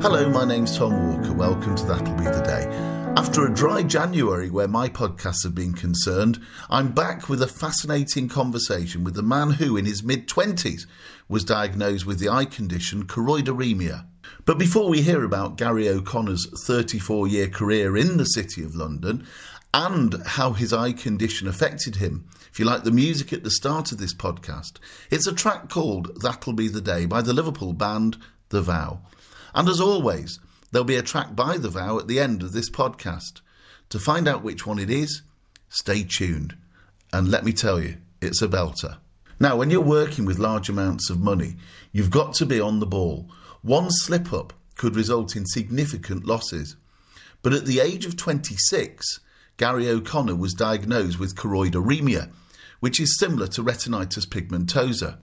Hello, my name's Tom Walker. Welcome to That'll Be the Day. After a dry January where my podcasts have been concerned, I'm back with a fascinating conversation with a man who, in his mid 20s, was diagnosed with the eye condition choroideremia. But before we hear about Gary O'Connor's 34 year career in the City of London and how his eye condition affected him, if you like the music at the start of this podcast, it's a track called That'll Be the Day by the Liverpool band The Vow. And as always, there'll be a track by The Vow at the end of this podcast. To find out which one it is, stay tuned. And let me tell you, it's a belter. Now, when you're working with large amounts of money, you've got to be on the ball. One slip up could result in significant losses. But at the age of 26, Gary O'Connor was diagnosed with choroideremia, which is similar to retinitis pigmentosa.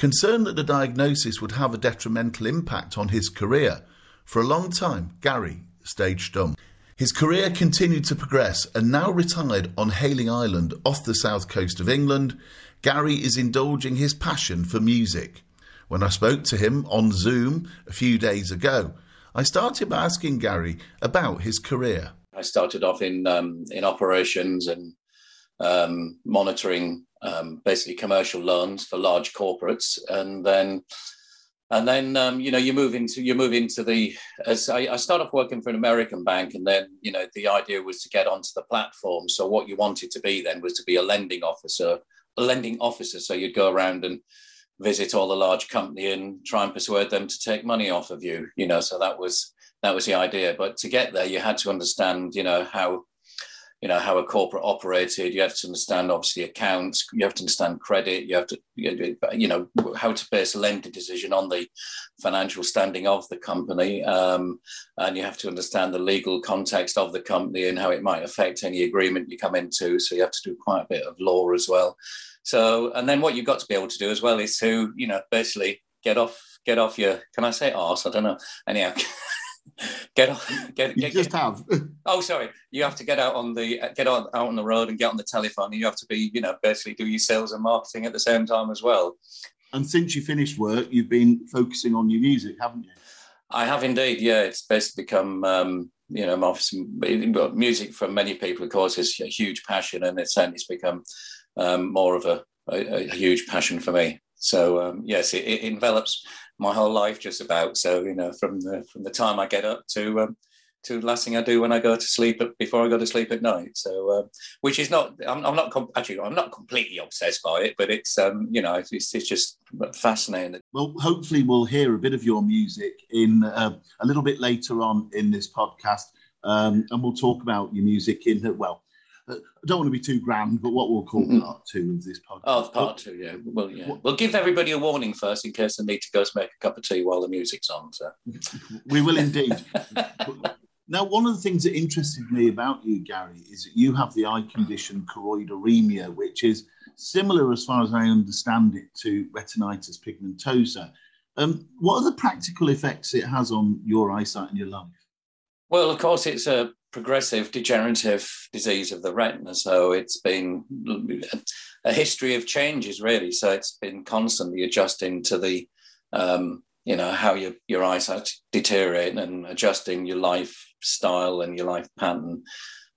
Concerned that the diagnosis would have a detrimental impact on his career, for a long time, Gary stayed dumb. His career continued to progress and now retired on Hayling Island off the south coast of England, Gary is indulging his passion for music. When I spoke to him on Zoom a few days ago, I started by asking Gary about his career. I started off in um, in operations and um, monitoring um, basically commercial loans for large corporates, and then and then um, you know you move into you move into the as I, I start off working for an American bank, and then you know the idea was to get onto the platform. So what you wanted to be then was to be a lending officer, a lending officer. So you'd go around and visit all the large company and try and persuade them to take money off of you. You know, so that was that was the idea. But to get there, you had to understand, you know, how you know how a corporate operated you have to understand obviously accounts you have to understand credit you have to you know how to base a lending decision on the financial standing of the company um, and you have to understand the legal context of the company and how it might affect any agreement you come into so you have to do quite a bit of law as well. So and then what you've got to be able to do as well is to you know basically get off get off your can i say arse? I don't know. Anyhow get off. Get, you just get, have. oh, sorry. You have to get out on the get on, out on the road and get on the telephone. And you have to be, you know, basically do your sales and marketing at the same time as well. And since you finished work, you've been focusing on your music, haven't you? I have indeed. Yeah, it's basically become, um, you know, music for many people, of course, is a huge passion, and it's certainly become um, more of a, a, a, huge passion for me. So um, yes, it, it, envelops my whole life just about. So you know, from the from the time I get up to um, to the last thing I do when I go to sleep before I go to sleep at night. So, uh, which is not, I'm, I'm not com- actually, I'm not completely obsessed by it, but it's, um, you know, it's, it's just fascinating. Well, hopefully, we'll hear a bit of your music in uh, a little bit later on in this podcast, um, and we'll talk about your music in well I don't want to be too grand, but what we'll call mm-hmm. part two of this podcast. Oh, part two, yeah. Well, yeah. We'll give everybody a warning first in case they need to go to make a cup of tea while the music's on. So we will indeed. now, one of the things that interested me about you, Gary, is that you have the eye condition choroideremia, which is similar, as far as I understand it, to retinitis pigmentosa. Um, what are the practical effects it has on your eyesight and your life? Well, of course, it's a progressive degenerative disease of the retina. So it's been a history of changes, really. So it's been constantly adjusting to the, um, you know, how your, your eyesight deteriorate and adjusting your lifestyle and your life pattern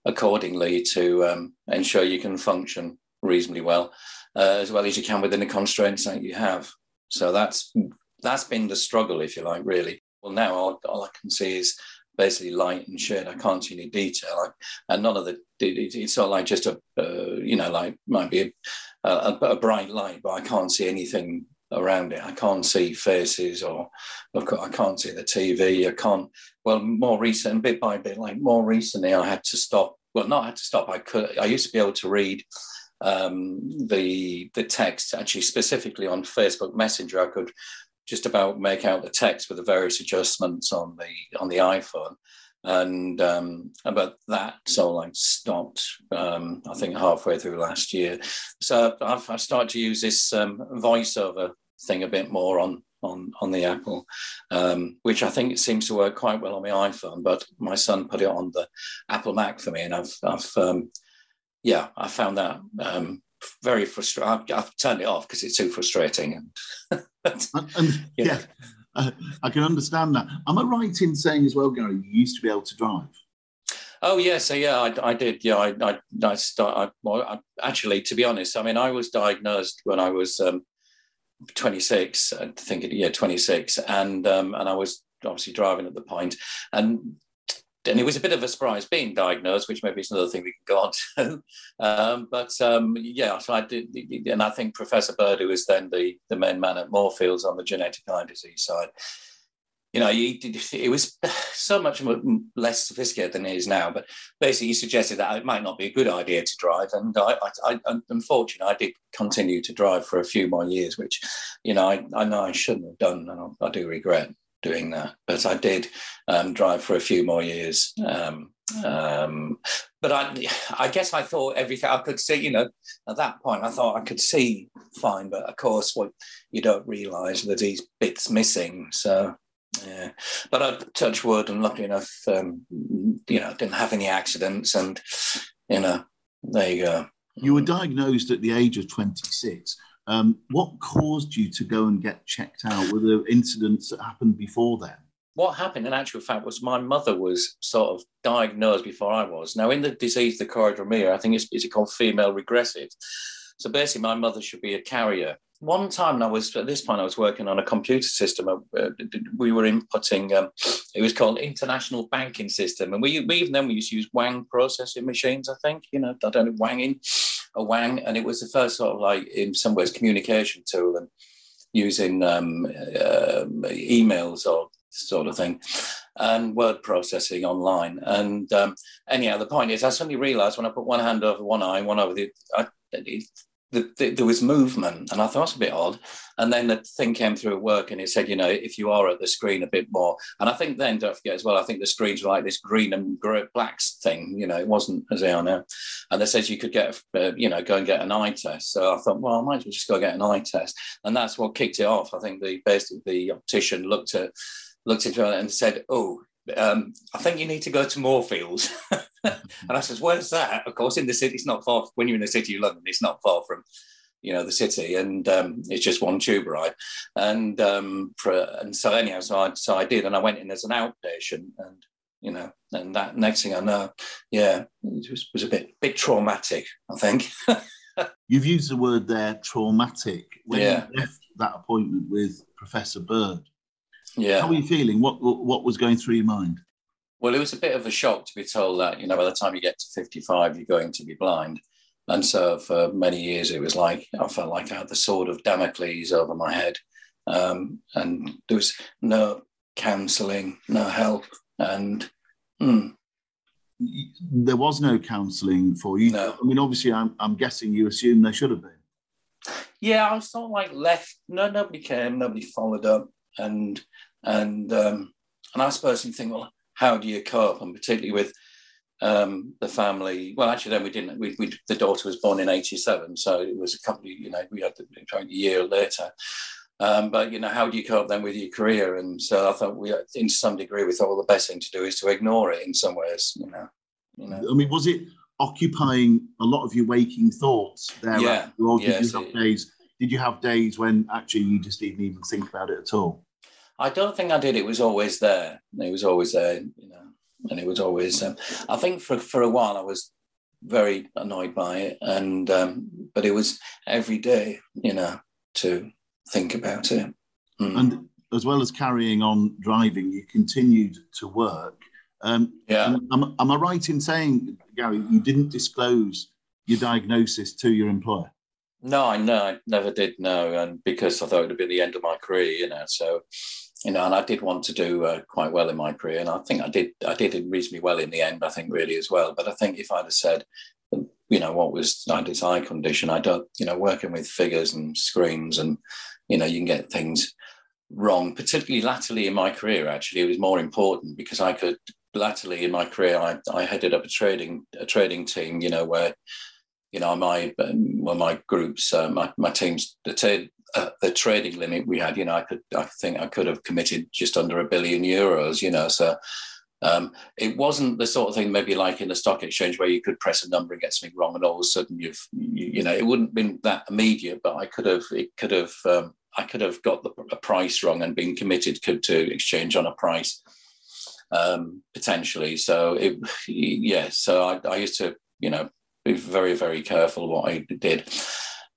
accordingly to um, ensure you can function reasonably well, uh, as well as you can within the constraints that you have. So that's that's been the struggle, if you like, really. Well, now all, all I can see is basically light and shade. I can't see any detail, I, and none of the. It, it's not like just a, uh, you know, like might be a, a, a, bright light, but I can't see anything around it. I can't see faces, or I can't see the TV. I can't. Well, more recent, bit by bit, like more recently, I had to stop. Well, not had to stop. I could. I used to be able to read um, the the text actually specifically on Facebook Messenger. I could just about make out the text with the various adjustments on the on the iPhone. And um, about that, so like stopped. Um, I think halfway through last year. So I've, I've started to use this um, voiceover thing a bit more on on on the Apple, um, which I think it seems to work quite well on my iPhone. But my son put it on the Apple Mac for me, and I've I've um, yeah I found that um, very frustrating. I've, I've, turned it off because it's too frustrating. And, and yeah. yeah. uh, I can understand that. Am I right in saying as well, Gary, you used to be able to drive? Oh yeah, so yeah, I, I did. Yeah, I, I, I, start, I, well, I, actually, to be honest, I mean, I was diagnosed when I was um, 26. I think, yeah, 26, and um, and I was obviously driving at the point, and and it was a bit of a surprise being diagnosed, which maybe is another thing we can go on to. um, but um, yeah, so I did, and I think Professor Bird, who was then the the main man at Moorfields on the genetic eye disease side, you know, he did, it was so much less sophisticated than it is now. But basically, he suggested that it might not be a good idea to drive, and I, I, I unfortunately, I did continue to drive for a few more years, which, you know, I, I know I shouldn't have done, and I, I do regret doing that. But I did um, drive for a few more years. Um, um, but I, I guess I thought everything I could see. You know, at that point, I thought I could see fine, but of course, what you don't realise that these bits missing. So yeah, but I touched wood, and lucky enough, um, you know, didn't have any accidents, and you know, there you go. You were diagnosed at the age of 26. Um, what caused you to go and get checked out? Were there incidents that happened before then? What happened in actual fact was my mother was sort of diagnosed before I was. Now, in the disease, the choroideremia, I think it's, it's called female regressive. So basically, my mother should be a carrier one time I was at this point I was working on a computer system. Uh, we were inputting. Um, it was called International Banking System, and we, we even then we used to use Wang processing machines. I think you know I don't know Wanging, a Wang, and it was the first sort of like in some ways communication tool and using um, uh, emails or sort of thing and word processing online. And um, anyhow, the point is, I suddenly realised when I put one hand over one eye, one over the, I, it, the, the, there was movement, and I thought it's a bit odd. And then the thing came through at work, and it said, you know, if you are at the screen a bit more, and I think then don't forget as well, I think the screens were like this green and black thing, you know, it wasn't as they are now. And they said you could get, uh, you know, go and get an eye test. So I thought, well, I might as well just go get an eye test, and that's what kicked it off. I think the basically the optician looked at looked at it and said, oh, um, I think you need to go to Moorfields. and I says, where's that? Of course, in the city, it's not far. When you're in the city of London, it's not far from, you know, the city, and um, it's just one tube ride. And um, and so anyhow, so I so I did, and I went in as an outpatient, and you know, and that next thing I know, yeah, it was, was a bit bit traumatic. I think. You've used the word there, traumatic. When yeah. you left that appointment with Professor Bird, yeah. How were you feeling? What what was going through your mind? Well, it was a bit of a shock to be told that, you know, by the time you get to 55, you're going to be blind. And so for many years, it was like I felt like I had the sword of Damocles over my head. Um, and there was no counselling, no help. And hmm. there was no counselling for you. No. I mean, obviously, I'm, I'm guessing you assume there should have been. Yeah, I was sort of like left. No, nobody came, nobody followed up and and um, and I suppose you think, well, how do you cope? And particularly with um, the family. Well, actually, then we didn't. We, we, the daughter was born in '87, so it was a couple. Of, you know, we had the, a year later. Um, but you know, how do you cope then with your career? And so I thought we, in some degree, we thought well, the best thing to do is to ignore it in some ways. You know, you know. I mean, was it occupying a lot of your waking thoughts there? Yeah. Or did yes, you have it, days? Did you have days when actually you just didn't even think about it at all? I don't think I did. It was always there. It was always there, you know, and it was always. Um, I think for for a while I was very annoyed by it, and um, but it was every day, you know, to think about it. Mm. And as well as carrying on driving, you continued to work. Um, yeah. Am, am I right in saying, Gary, you didn't disclose your diagnosis to your employer? No, I know, I never did know, and because I thought it would have been the end of my career, you know. So, you know, and I did want to do uh, quite well in my career, and I think I did. I did reasonably well in the end. I think really as well. But I think if I'd have said, you know, what was this eye condition, I don't, you know, working with figures and screens, and you know, you can get things wrong. Particularly latterly in my career, actually, it was more important because I could latterly in my career, I, I headed up a trading a trading team, you know, where you know, my well, my groups, uh, my my teams, the t- uh, the trading limit we had, you know, I could I think I could have committed just under a billion euros, you know, so. Um, it wasn't the sort of thing maybe like in the stock exchange where you could press a number and get something wrong and all of a sudden you've you, you know it wouldn't have been that immediate but I could have it could have um, I could have got the a price wrong and been committed to exchange on a price um, potentially. So it, yeah. So I, I used to, you know, be very very careful what I did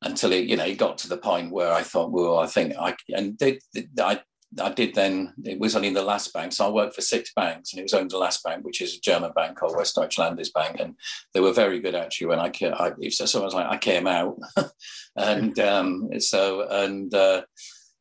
until it, you know, it got to the point where I thought, well, I think I and they, I I did then, it was only the last bank. So I worked for six banks and it was only the last bank, which is a German bank called Westdeutsche Landesbank. And they were very good actually when I, I so I was like, I came out. and um, so, and uh,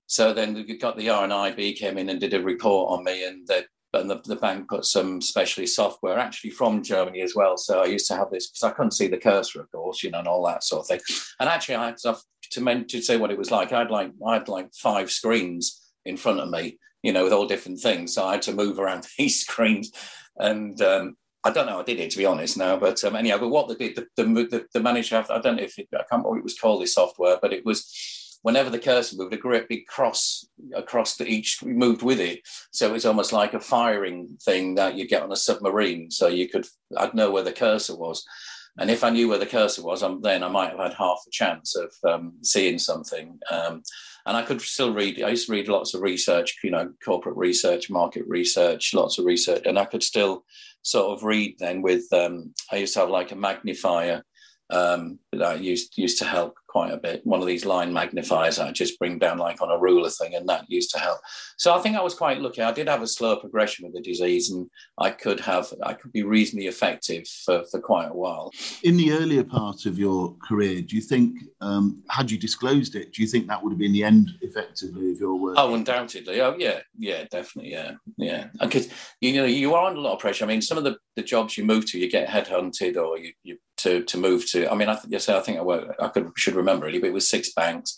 so then we got the RNIB came in and did a report on me and they, and the, the bank put some specialist software actually from Germany as well. So I used to have this because I couldn't see the cursor, of course, you know, and all that sort of thing. And actually, I had to, to, meant to say what it was like. I had like I had like five screens in front of me, you know, with all different things. So I had to move around these screens, and um, I don't know. I did it to be honest now, but um, anyhow. But what they did, the the, the, the manager, I don't know if it, I can't remember what it was called this software, but it was whenever the cursor moved, a great big cross across the each moved with it. So it was almost like a firing thing that you get on a submarine. So you could, I'd know where the cursor was. And if I knew where the cursor was, um, then I might have had half a chance of um, seeing something. Um, and I could still read. I used to read lots of research, you know, corporate research, market research, lots of research, and I could still sort of read then with. Um, I used to have like a magnifier um, that used used to help quite a bit. One of these line magnifiers I just bring down like on a ruler thing, and that used to help. So I think I was quite lucky. I did have a slow progression with the disease, and I could have I could be reasonably effective for, for quite a while. In the earlier part of your career, do you think um, had you disclosed it, do you think that would have been the end effectively of your work? Oh, undoubtedly. Oh, yeah, yeah, definitely, yeah, yeah. Because you know you are under a lot of pressure. I mean, some of the, the jobs you move to, you get headhunted, or you, you to to move to. I mean, I th- yes, I think I work. I could should remember really, but it was six banks.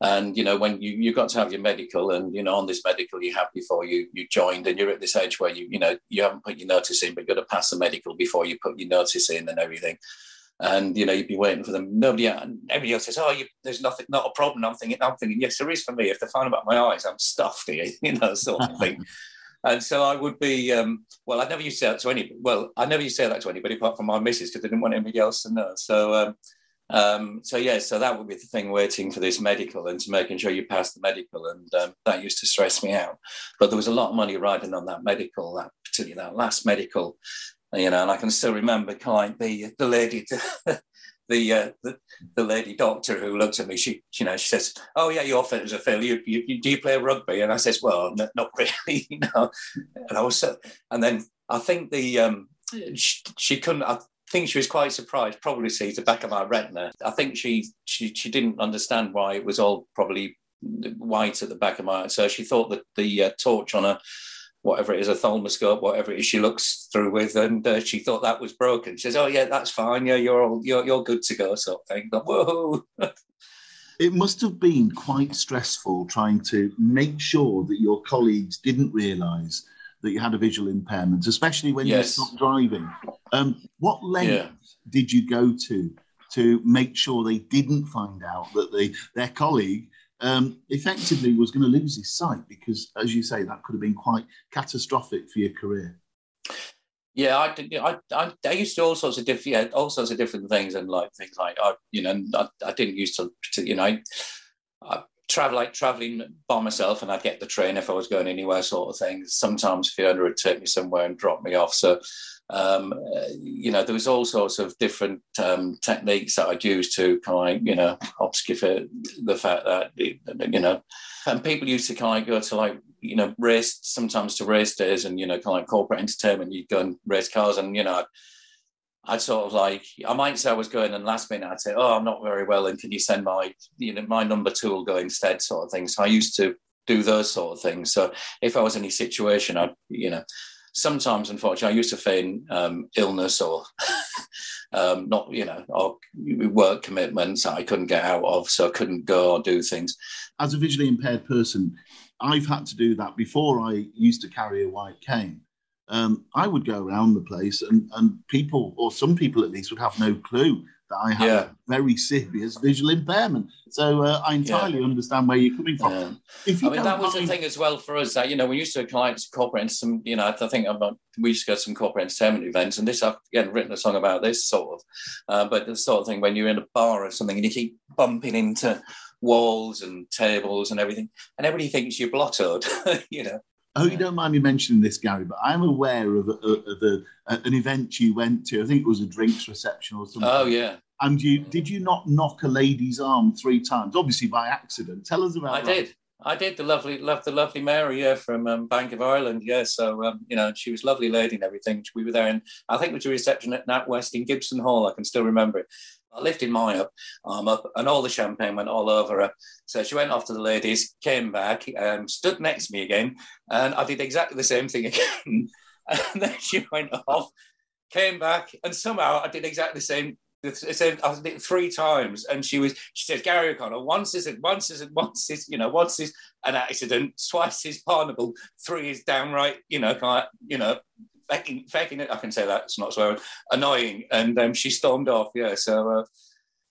And you know, when you you got to have your medical, and you know, on this medical you have before you you joined, and you're at this age where you you know you haven't put your notice in, but you've got to pass the medical before you put your notice in and everything. And you know, you'd be waiting for them. Nobody, everybody else says, "Oh, you, there's nothing, not a problem." I'm thinking, I'm thinking, yes, there is for me. If they're fine about my eyes, I'm stuffed here, you know, sort of thing. And so I would be, um, well, I never used to say that to anybody. Well, I never used to say that to anybody apart from my missus because I didn't want anybody else to know. So, um, um, so yeah, so that would be the thing waiting for this medical and to making sure you pass the medical. And um, that used to stress me out. But there was a lot of money riding on that medical, that particularly that last medical, you know, and I can still remember kind the, the lady, the, uh, the, the lady doctor who looked at me, she you know she says, "Oh yeah, you're fit as a Phil. You, you, you, do you play rugby?" And I says, "Well, n- not really, you know." And I was so, and then I think the um, she, she couldn't. I think she was quite surprised. Probably sees the back of my retina. I think she she she didn't understand why it was all probably white at the back of my. So she thought that the uh, torch on a whatever it is, ophthalmoscope, whatever it is she looks through with, and uh, she thought that was broken. She says, "Oh yeah, that's fine. Yeah, you're all, you're you're good to go," sort of thing. But whoa. it must have been quite stressful trying to make sure that your colleagues didn't realise that you had a visual impairment, especially when yes. you stopped driving. Um, what length yeah. did you go to to make sure they didn't find out that they, their colleague um, effectively was going to lose his sight because, as you say, that could have been quite catastrophic for your career. Yeah, I. I, I, used to all sorts of different, yeah, all sorts of different things, and like things like I, you know, I, I didn't used to, to you know, I, I travel like traveling by myself, and I'd get the train if I was going anywhere, sort of thing. Sometimes Fiona would take me somewhere and drop me off. So um, you know, there was all sorts of different um, techniques that I'd use to kind of, you know, obfuscate the fact that, you know, and people used to kind of go to like, you know, race, sometimes to race days and, you know, kind of corporate entertainment, you'd go and race cars and, you know, I'd, I'd sort of like, I might say I was going and last minute I'd say, oh, I'm not very well and can you send my, you know, my number two will go instead sort of thing. So I used to do those sort of things. So if I was in any situation, I'd, you know, sometimes, unfortunately, I used to feign um, illness or um, not, you know, or work commitments that I couldn't get out of, so I couldn't go or do things. As a visually impaired person, I've had to do that before I used to carry a white cane. Um, I would go around the place, and, and people, or some people at least, would have no clue I have yeah. very serious visual impairment. So uh, I entirely yeah. understand where you're coming from. Yeah. If you I mean, that was mind... the thing as well for us. That you know, we used to clients corporate some. You know, I think about, we used to go to some corporate entertainment events, and this I've again written a song about this sort of. Uh, but the sort of thing when you're in a bar or something and you keep bumping into walls and tables and everything, and everybody thinks you're blottoed, you know. Oh, you don't mind me mentioning this, Gary, but I'm aware of, a, of a, an event you went to. I think it was a drinks reception or something. Oh, yeah. And you did you not knock a lady's arm three times, obviously by accident? Tell us about that. I that. did. I did the lovely, love the lovely Mary, yeah, from um, Bank of Ireland, yeah. So um, you know, she was lovely lady and everything. We were there, and I think it was a reception at NatWest in Gibson Hall. I can still remember it. I lifted mine up, arm up, and all the champagne went all over her. So she went off to the ladies, came back, um, stood next to me again, and I did exactly the same thing again. and then she went off, came back, and somehow I did exactly the same. It said I it three times, and she was. She said, "Gary O'Connor, once is once is once is you know, once is an accident, twice is pardonable, three is downright, you know, kind of, you know, faking, faking it. I can say that it's not swearing. Annoying, and um, she stormed off. Yeah, so uh,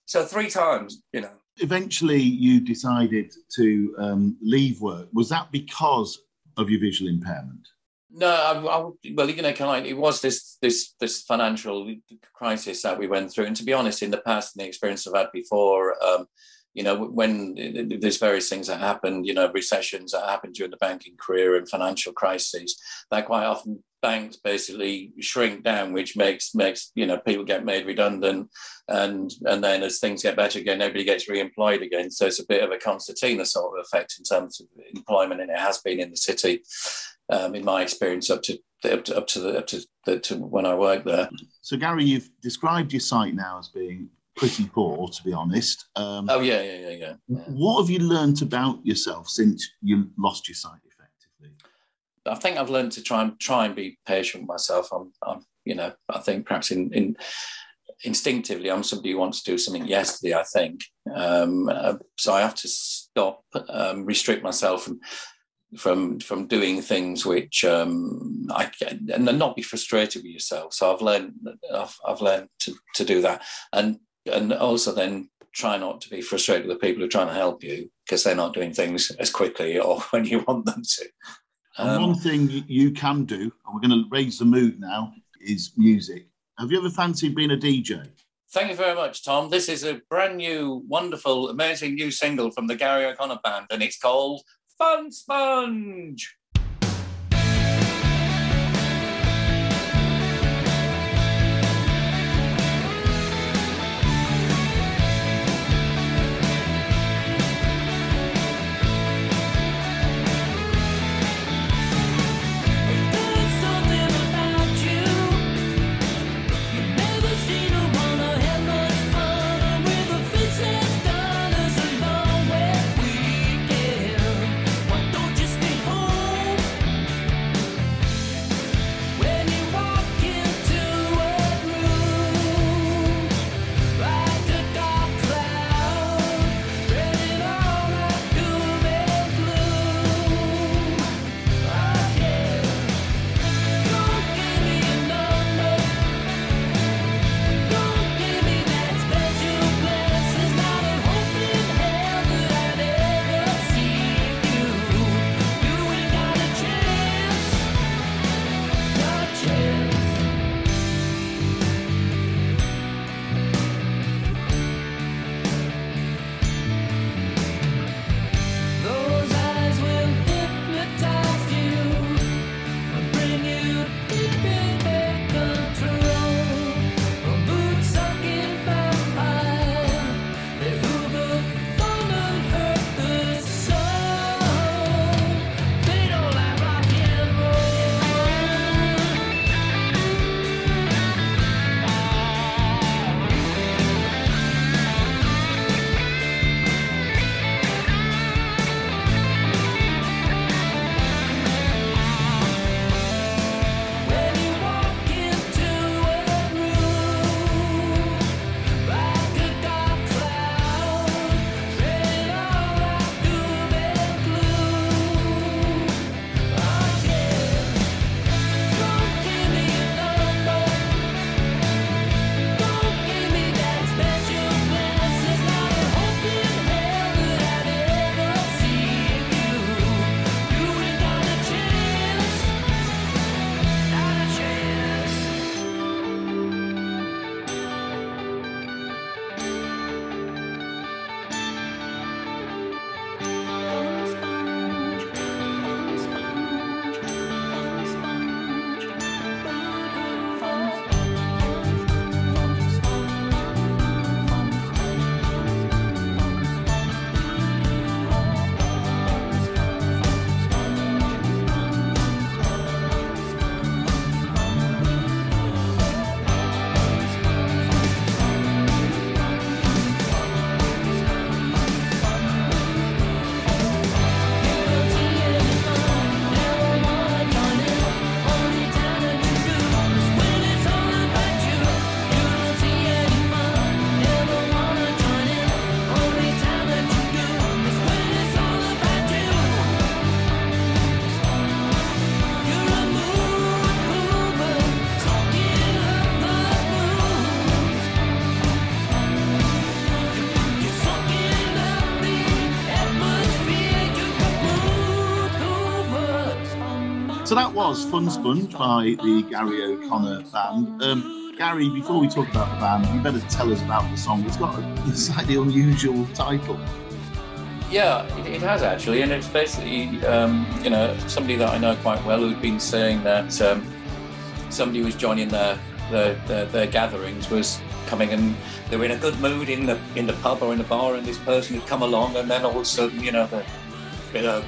so three times, you know. Eventually, you decided to um, leave work. Was that because of your visual impairment? No, I, I, well, you know, kind of, it was this this this financial crisis that we went through, and to be honest, in the past and the experience I've had before, um, you know, when there's various things that happen, you know, recessions that happen during the banking career and financial crises, that quite often banks basically shrink down, which makes makes you know people get made redundant, and and then as things get better again, nobody gets re-employed again. So it's a bit of a concertina sort of effect in terms of employment, and it has been in the city, um, in my experience, up to up to up to, the, up to, the, to when I worked there. So Gary, you've described your site now as being pretty poor, to be honest. Um, oh yeah, yeah, yeah, yeah, yeah. What have you learned about yourself since you lost your sight? Effectively? I think I've learned to try and try and be patient with myself. I'm, I'm you know, I think perhaps in, in instinctively, I'm somebody who wants to do something yesterday. I think um, uh, so. I have to stop, um, restrict myself from from from doing things which um, I can, and not be frustrated with yourself. So I've learned I've, I've learned to, to do that, and and also then try not to be frustrated with the people who are trying to help you because they're not doing things as quickly or when you want them to. Um, one thing you can do, and we're going to raise the mood now, is music. Have you ever fancied being a DJ? Thank you very much, Tom. This is a brand new, wonderful, amazing new single from the Gary O'Connor Band, and it's called Fun Sponge. So that was Fun Sponge by the Gary O'Connor Band. Um, Gary, before we talk about the band, you better tell us about the song. It's got a slightly unusual title. Yeah, it, it has actually, and it's basically um, you know somebody that I know quite well who'd been saying that um, somebody was joining their, their their, their gatherings was coming and they were in a good mood in the in the pub or in the bar, and this person had come along, and then all of a sudden you know the you know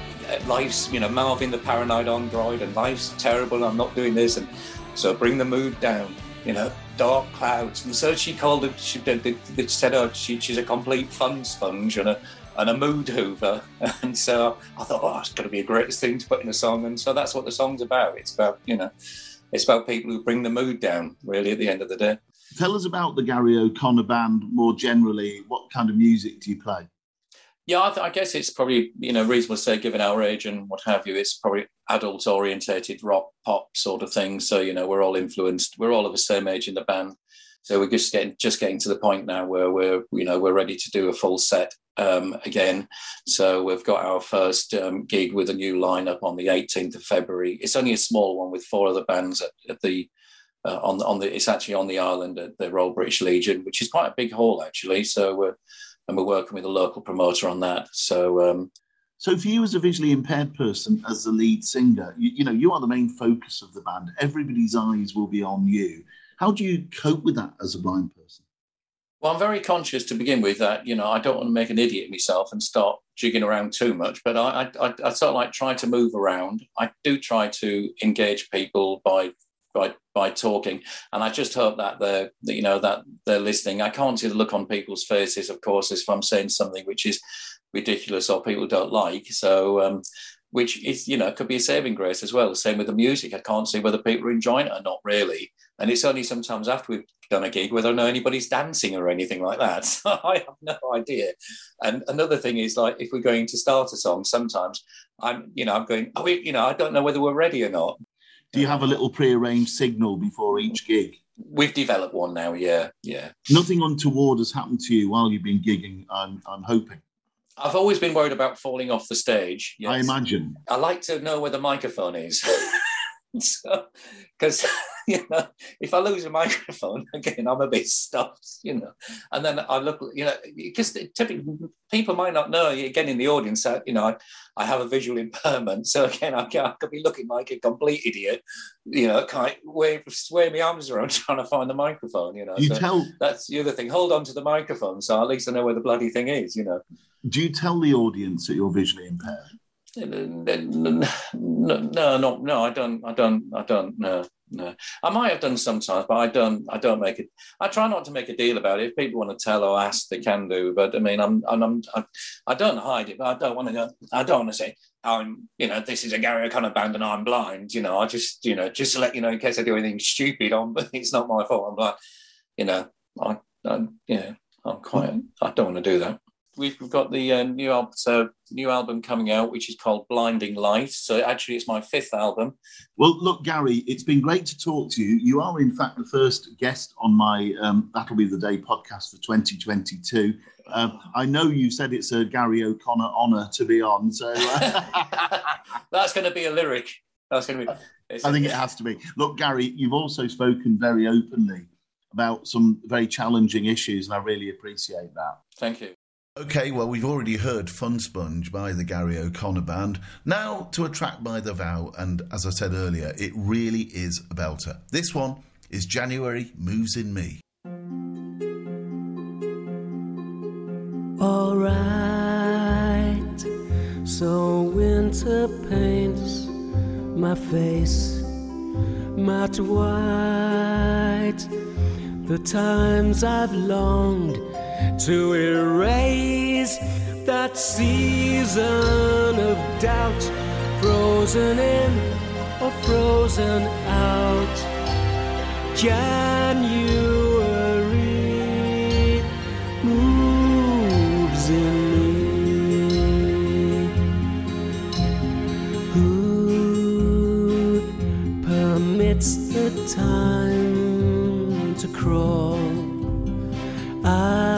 life's you know Marvin the paranoid android, and life's terrible. I'm not doing this, and so bring the mood down. You know, dark clouds, and so she called it. She, said, "Oh, she, she's a complete fun sponge and a and a mood hoover. And so I thought, oh, it's going to be a great thing to put in a song. And so that's what the song's about. It's about, you know, it's about people who bring the mood down, really, at the end of the day. Tell us about the Gary O'Connor band more generally. What kind of music do you play? Yeah, I, th- I, guess it's probably you know reasonable to say, given our age and what have you, it's probably adult orientated rock pop sort of thing. So you know we're all influenced. We're all of the same age in the band, so we're just getting just getting to the point now where we're you know we're ready to do a full set um, again. So we've got our first um, gig with a new lineup on the 18th of February. It's only a small one with four other bands at, at the uh, on on the. It's actually on the island at the Royal British Legion, which is quite a big hall actually. So we're and we're working with a local promoter on that. So. Um, so for you as a visually impaired person, as the lead singer, you, you know you are the main focus of the band. Everybody's eyes will be on you how do you cope with that as a blind person? Well, I'm very conscious to begin with that, you know, I don't want to make an idiot of myself and start jigging around too much, but I, I, I sort of like try to move around. I do try to engage people by by by talking and i just hope that they're you know that they're listening i can't see the look on people's faces of course if i'm saying something which is ridiculous or people don't like so um, which is you know could be a saving grace as well same with the music i can't see whether people are enjoying it or not really and it's only sometimes after we've done a gig whether or not anybody's dancing or anything like that. So I have no idea. And another thing is like if we're going to start a song, sometimes I'm, you know, I'm going, we, you know, I don't know whether we're ready or not. Do you have a little pre-arranged signal before each gig? We've developed one now, yeah, yeah. Nothing untoward has happened to you while you've been gigging, I'm, I'm hoping. I've always been worried about falling off the stage. Yes. I imagine. I like to know where the microphone is. Because you know, if I lose a microphone again, I'm a bit stuffed, you know. And then I look, you know, because typically people might not know. Again, in the audience, uh, you know, I, I have a visual impairment, so again, I, I could be looking like a complete idiot, you know, kind of wave, sway my arms around trying to find the microphone, you know. You so tell that's the other thing. Hold on to the microphone, so at least I know where the bloody thing is, you know. Do you tell the audience that you're visually impaired? No, no, no, I don't, I don't, I don't, no no. I might have done sometimes, but I don't. I don't make it. I try not to make a deal about it. If people want to tell or ask, they can do. But I mean, I'm, I'm, I, I don't hide it. But I don't want to go. I don't want to say I'm. You know, this is a Gary O'Connor band and I'm blind. You know, I just, you know, just to let you know in case I do anything stupid. On, but it's not my fault. I'm like, you know, I, I yeah, I'm quite. I don't want to do that we've got the uh, new album, so new album coming out, which is called Blinding Light. So actually, it's my fifth album. Well, look, Gary, it's been great to talk to you. You are, in fact, the first guest on my um, That'll Be the Day podcast for 2022. Um, I know you said it's a Gary O'Connor honour to be on, so uh... that's going to be a lyric. That's going to be. I think it has to be. Look, Gary, you've also spoken very openly about some very challenging issues, and I really appreciate that. Thank you. Okay, well, we've already heard Fun Sponge by the Gary O'Connor Band. Now to a track by The Vow, and as I said earlier, it really is a belter. This one is January Moves in Me. Alright, so winter paints my face matte white. The times I've longed to erase that season of doubt, frozen in or frozen out. January moves in me. Who permits the time to crawl? see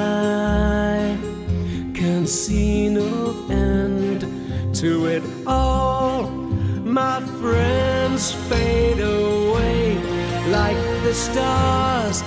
stars